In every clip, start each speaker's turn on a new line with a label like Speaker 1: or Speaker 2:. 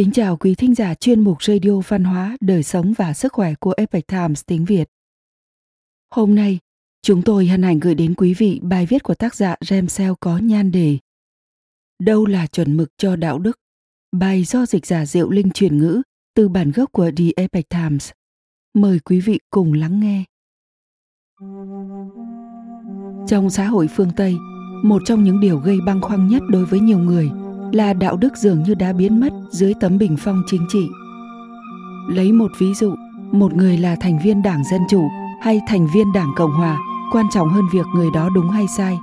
Speaker 1: Kính chào quý thính giả chuyên mục Radio Văn hóa, Đời sống và Sức khỏe của Epoch Times tiếng Việt. Hôm nay, chúng tôi hân hạnh gửi đến quý vị bài viết của tác giả Remsel có nhan đề Đâu là chuẩn mực cho đạo đức? Bài do dịch giả Diệu Linh chuyển ngữ từ bản gốc của The Epoch Times. Mời quý vị cùng lắng nghe. Trong xã hội phương Tây, một trong những điều gây băng khoăn nhất đối với nhiều người – là đạo đức dường như đã biến mất dưới tấm bình phong chính trị. Lấy một ví dụ, một người là thành viên Đảng Dân Chủ hay thành viên Đảng Cộng Hòa quan trọng hơn việc người đó đúng hay sai.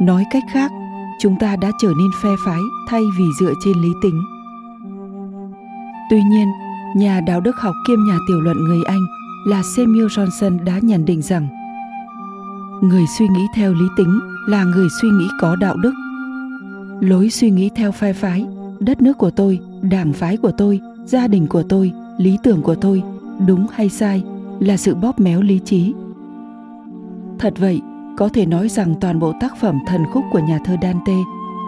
Speaker 1: Nói cách khác, chúng ta đã trở nên phe phái thay vì dựa trên lý tính. Tuy nhiên, nhà đạo đức học kiêm nhà tiểu luận người Anh là Samuel Johnson đã nhận định rằng người suy nghĩ theo lý tính là người suy nghĩ có đạo đức lối suy nghĩ theo phe phái, đất nước của tôi, đảng phái của tôi, gia đình của tôi, lý tưởng của tôi, đúng hay sai, là sự bóp méo lý trí. Thật vậy, có thể nói rằng toàn bộ tác phẩm thần khúc của nhà thơ dante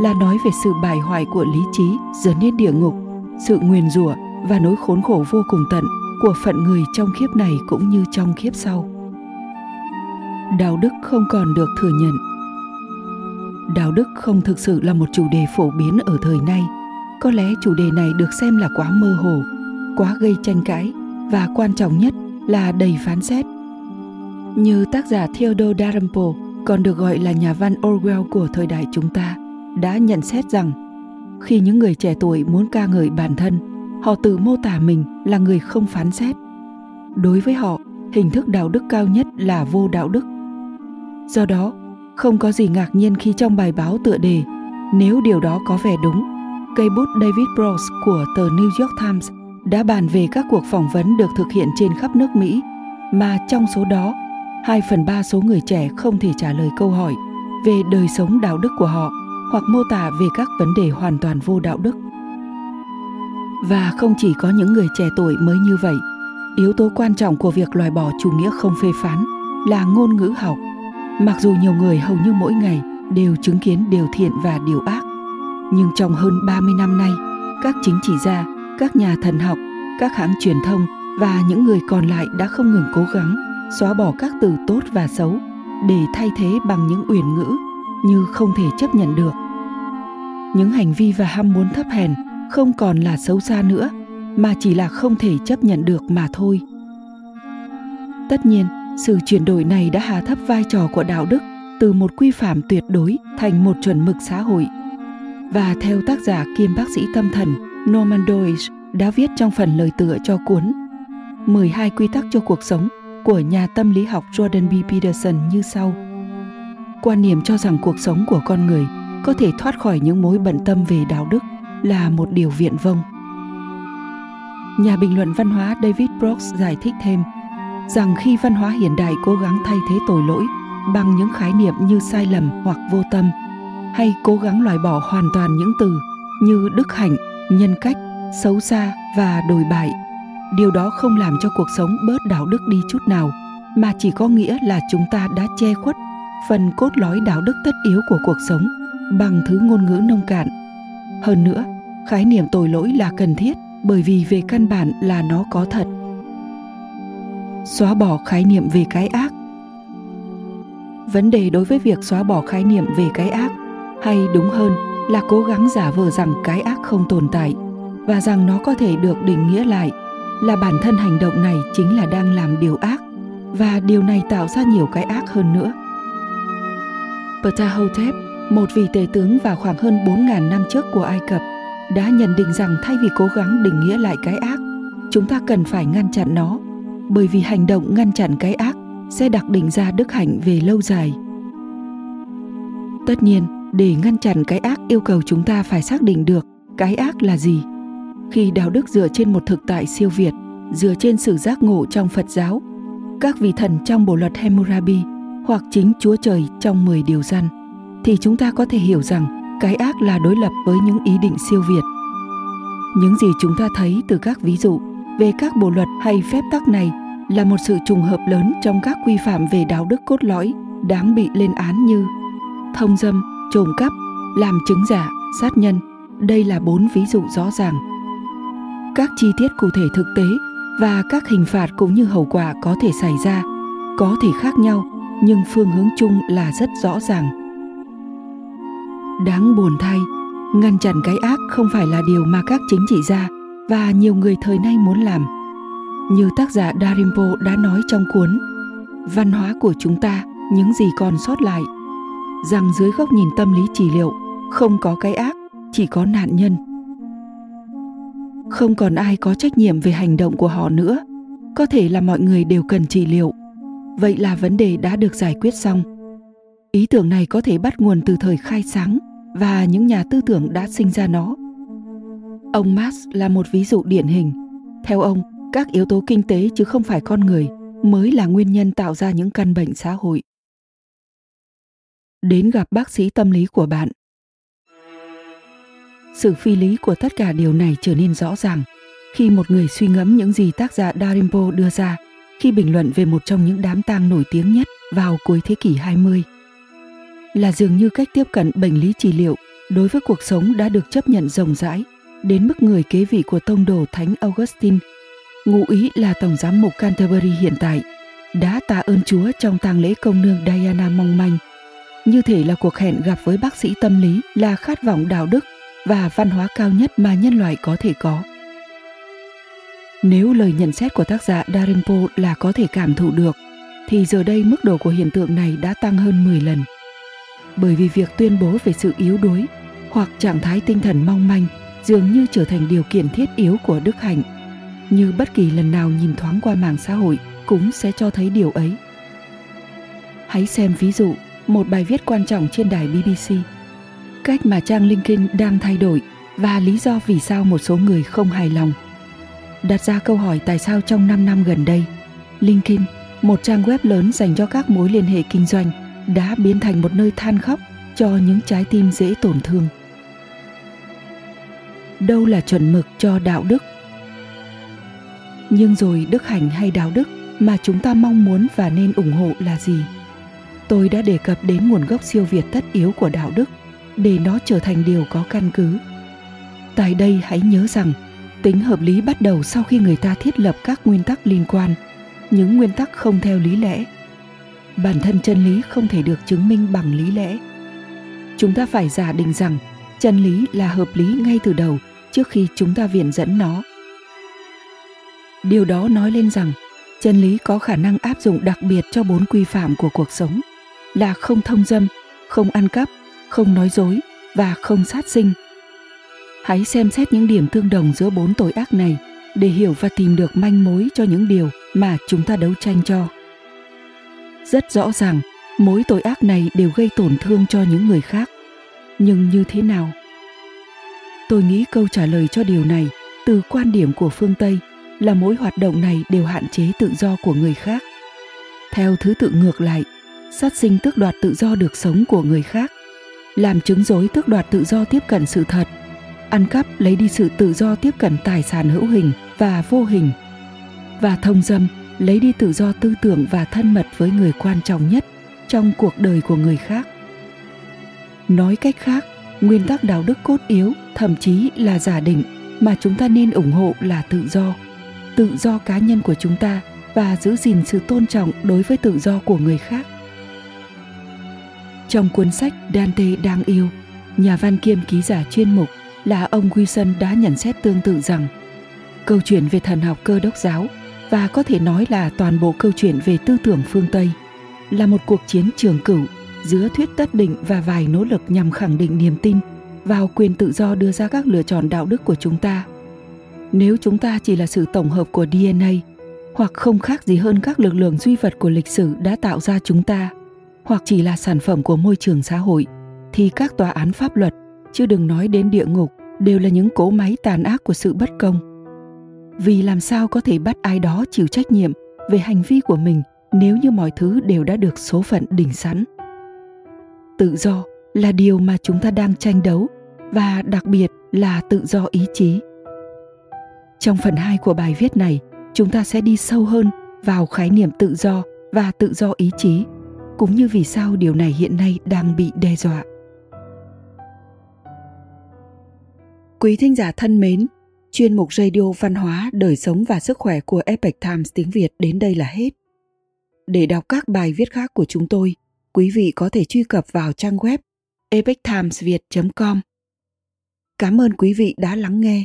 Speaker 1: là nói về sự bài hoại của lý trí dẫn đến địa ngục, sự nguyền rủa và nỗi khốn khổ vô cùng tận của phận người trong kiếp này cũng như trong kiếp sau. Đạo đức không còn được thừa nhận đạo đức không thực sự là một chủ đề phổ biến ở thời nay. Có lẽ chủ đề này được xem là quá mơ hồ, quá gây tranh cãi và quan trọng nhất là đầy phán xét. Như tác giả Theodore Dalrymple còn được gọi là nhà văn Orwell của thời đại chúng ta, đã nhận xét rằng khi những người trẻ tuổi muốn ca ngợi bản thân, họ tự mô tả mình là người không phán xét. Đối với họ, hình thức đạo đức cao nhất là vô đạo đức. Do đó không có gì ngạc nhiên khi trong bài báo tựa đề Nếu điều đó có vẻ đúng, cây bút David Brooks của tờ New York Times đã bàn về các cuộc phỏng vấn được thực hiện trên khắp nước Mỹ, mà trong số đó, 2 phần 3 số người trẻ không thể trả lời câu hỏi về đời sống đạo đức của họ hoặc mô tả về các vấn đề hoàn toàn vô đạo đức. Và không chỉ có những người trẻ tuổi mới như vậy, yếu tố quan trọng của việc loại bỏ chủ nghĩa không phê phán là ngôn ngữ học Mặc dù nhiều người hầu như mỗi ngày đều chứng kiến điều thiện và điều ác, nhưng trong hơn 30 năm nay, các chính trị gia, các nhà thần học, các hãng truyền thông và những người còn lại đã không ngừng cố gắng xóa bỏ các từ tốt và xấu để thay thế bằng những uyển ngữ như không thể chấp nhận được. Những hành vi và ham muốn thấp hèn không còn là xấu xa nữa mà chỉ là không thể chấp nhận được mà thôi. Tất nhiên, sự chuyển đổi này đã hạ thấp vai trò của đạo đức từ một quy phạm tuyệt đối thành một chuẩn mực xã hội. Và theo tác giả kiêm bác sĩ tâm thần Norman Doidge đã viết trong phần lời tựa cho cuốn 12 quy tắc cho cuộc sống của nhà tâm lý học Jordan B. Peterson như sau. Quan niệm cho rằng cuộc sống của con người có thể thoát khỏi những mối bận tâm về đạo đức là một điều viện vông. Nhà bình luận văn hóa David Brooks giải thích thêm rằng khi văn hóa hiện đại cố gắng thay thế tội lỗi bằng những khái niệm như sai lầm hoặc vô tâm, hay cố gắng loại bỏ hoàn toàn những từ như đức hạnh, nhân cách, xấu xa và đồi bại, điều đó không làm cho cuộc sống bớt đạo đức đi chút nào, mà chỉ có nghĩa là chúng ta đã che khuất phần cốt lõi đạo đức tất yếu của cuộc sống bằng thứ ngôn ngữ nông cạn. Hơn nữa, khái niệm tội lỗi là cần thiết bởi vì về căn bản là nó có thật xóa bỏ khái niệm về cái ác vấn đề đối với việc xóa bỏ khái niệm về cái ác hay đúng hơn là cố gắng giả vờ rằng cái ác không tồn tại và rằng nó có thể được định nghĩa lại là bản thân hành động này chính là đang làm điều ác và điều này tạo ra nhiều cái ác hơn nữa. Ptahotep, một vị tể tướng vào khoảng hơn 4.000 năm trước của Ai Cập, đã nhận định rằng thay vì cố gắng định nghĩa lại cái ác, chúng ta cần phải ngăn chặn nó bởi vì hành động ngăn chặn cái ác sẽ đặc định ra đức hạnh về lâu dài. Tất nhiên, để ngăn chặn cái ác yêu cầu chúng ta phải xác định được cái ác là gì. Khi đạo đức dựa trên một thực tại siêu việt, dựa trên sự giác ngộ trong phật giáo, các vị thần trong bộ luật hammurabi hoặc chính chúa trời trong 10 điều răn, thì chúng ta có thể hiểu rằng cái ác là đối lập với những ý định siêu việt. Những gì chúng ta thấy từ các ví dụ về các bộ luật hay phép tắc này là một sự trùng hợp lớn trong các quy phạm về đạo đức cốt lõi đáng bị lên án như thông dâm, trộm cắp, làm chứng giả, sát nhân. Đây là bốn ví dụ rõ ràng. các chi tiết cụ thể thực tế và các hình phạt cũng như hậu quả có thể xảy ra có thể khác nhau nhưng phương hướng chung là rất rõ ràng đáng buồn thay ngăn chặn cái ác không phải là điều mà các chính trị gia và nhiều người thời nay muốn làm như tác giả Darimpo đã nói trong cuốn Văn hóa của chúng ta, những gì còn sót lại rằng dưới góc nhìn tâm lý trị liệu không có cái ác, chỉ có nạn nhân. Không còn ai có trách nhiệm về hành động của họ nữa, có thể là mọi người đều cần trị liệu. Vậy là vấn đề đã được giải quyết xong. Ý tưởng này có thể bắt nguồn từ thời khai sáng và những nhà tư tưởng đã sinh ra nó. Ông Marx là một ví dụ điển hình. Theo ông, các yếu tố kinh tế chứ không phải con người mới là nguyên nhân tạo ra những căn bệnh xã hội đến gặp bác sĩ tâm lý của bạn sự phi lý của tất cả điều này trở nên rõ ràng khi một người suy ngẫm những gì tác giả Darimpo đưa ra khi bình luận về một trong những đám tang nổi tiếng nhất vào cuối thế kỷ 20. Là dường như cách tiếp cận bệnh lý trị liệu đối với cuộc sống đã được chấp nhận rộng rãi đến mức người kế vị của tông đồ Thánh Augustine ngụ ý là tổng giám mục Canterbury hiện tại đã tạ ơn Chúa trong tang lễ công nương Diana mong manh. Như thể là cuộc hẹn gặp với bác sĩ tâm lý là khát vọng đạo đức và văn hóa cao nhất mà nhân loại có thể có. Nếu lời nhận xét của tác giả Darimpo là có thể cảm thụ được, thì giờ đây mức độ của hiện tượng này đã tăng hơn 10 lần. Bởi vì việc tuyên bố về sự yếu đuối hoặc trạng thái tinh thần mong manh dường như trở thành điều kiện thiết yếu của đức hạnh như bất kỳ lần nào nhìn thoáng qua mạng xã hội cũng sẽ cho thấy điều ấy. Hãy xem ví dụ, một bài viết quan trọng trên đài bbc cách mà trang linkedin đang thay đổi và lý do vì sao một số người không hài lòng. Đặt ra câu hỏi tại sao trong 5 năm gần đây, linkedin, một trang web lớn dành cho các mối liên hệ kinh doanh, đã biến thành một nơi than khóc cho những trái tim dễ tổn thương. Đâu là chuẩn mực cho đạo đức? Nhưng rồi đức hạnh hay đạo đức mà chúng ta mong muốn và nên ủng hộ là gì? Tôi đã đề cập đến nguồn gốc siêu việt tất yếu của đạo đức để nó trở thành điều có căn cứ. Tại đây hãy nhớ rằng, tính hợp lý bắt đầu sau khi người ta thiết lập các nguyên tắc liên quan, những nguyên tắc không theo lý lẽ. Bản thân chân lý không thể được chứng minh bằng lý lẽ. Chúng ta phải giả định rằng chân lý là hợp lý ngay từ đầu, trước khi chúng ta viện dẫn nó điều đó nói lên rằng, chân lý có khả năng áp dụng đặc biệt cho bốn quy phạm của cuộc sống, là không thông dâm, không ăn cắp, không nói dối và không sát sinh. Hãy xem xét những điểm tương đồng giữa bốn tội ác này để hiểu và tìm được manh mối cho những điều mà chúng ta đấu tranh cho. Rất rõ ràng mỗi tội ác này đều gây tổn thương cho những người khác. Nhưng như thế nào? Tôi nghĩ câu trả lời cho điều này từ quan điểm của phương tây là mỗi hoạt động này đều hạn chế tự do của người khác. Theo thứ tự ngược lại, sát sinh tước đoạt tự do được sống của người khác, làm chứng dối tước đoạt tự do tiếp cận sự thật, ăn cắp lấy đi sự tự do tiếp cận tài sản hữu hình và vô hình, và thông dâm lấy đi tự do tư tưởng và thân mật với người quan trọng nhất trong cuộc đời của người khác. Nói cách khác, nguyên tắc đạo đức cốt yếu, thậm chí là giả định mà chúng ta nên ủng hộ là tự do tự do cá nhân của chúng ta và giữ gìn sự tôn trọng đối với tự do của người khác. Trong cuốn sách Dante đang yêu, nhà văn kiêm ký giả chuyên mục là ông Wilson đã nhận xét tương tự rằng câu chuyện về thần học cơ đốc giáo và có thể nói là toàn bộ câu chuyện về tư tưởng phương Tây là một cuộc chiến trường cửu giữa thuyết tất định và vài nỗ lực nhằm khẳng định niềm tin vào quyền tự do đưa ra các lựa chọn đạo đức của chúng ta nếu chúng ta chỉ là sự tổng hợp của dna hoặc không khác gì hơn các lực lượng duy vật của lịch sử đã tạo ra chúng ta, hoặc chỉ là sản phẩm của môi trường xã hội, thì các tòa án pháp luật, chứ đừng nói đến địa ngục, đều là những cỗ máy tàn ác của sự bất công. Vì làm sao có thể bắt ai đó chịu trách nhiệm về hành vi của mình nếu như mọi thứ đều đã được số phận định sẵn? Tự do là điều mà chúng ta đang tranh đấu, và đặc biệt là tự do ý chí trong phần 2 của bài viết này, chúng ta sẽ đi sâu hơn vào khái niệm tự do và tự do ý chí, cũng như vì sao điều này hiện nay đang bị đe dọa. Quý thính giả thân mến, Chuyên mục radio văn hóa, đời sống và sức khỏe của Epoch Times tiếng Việt đến đây là hết. Để đọc các bài viết khác của chúng tôi, quý vị có thể truy cập vào trang web epochtimesviet.com. Cảm ơn quý vị đã lắng nghe,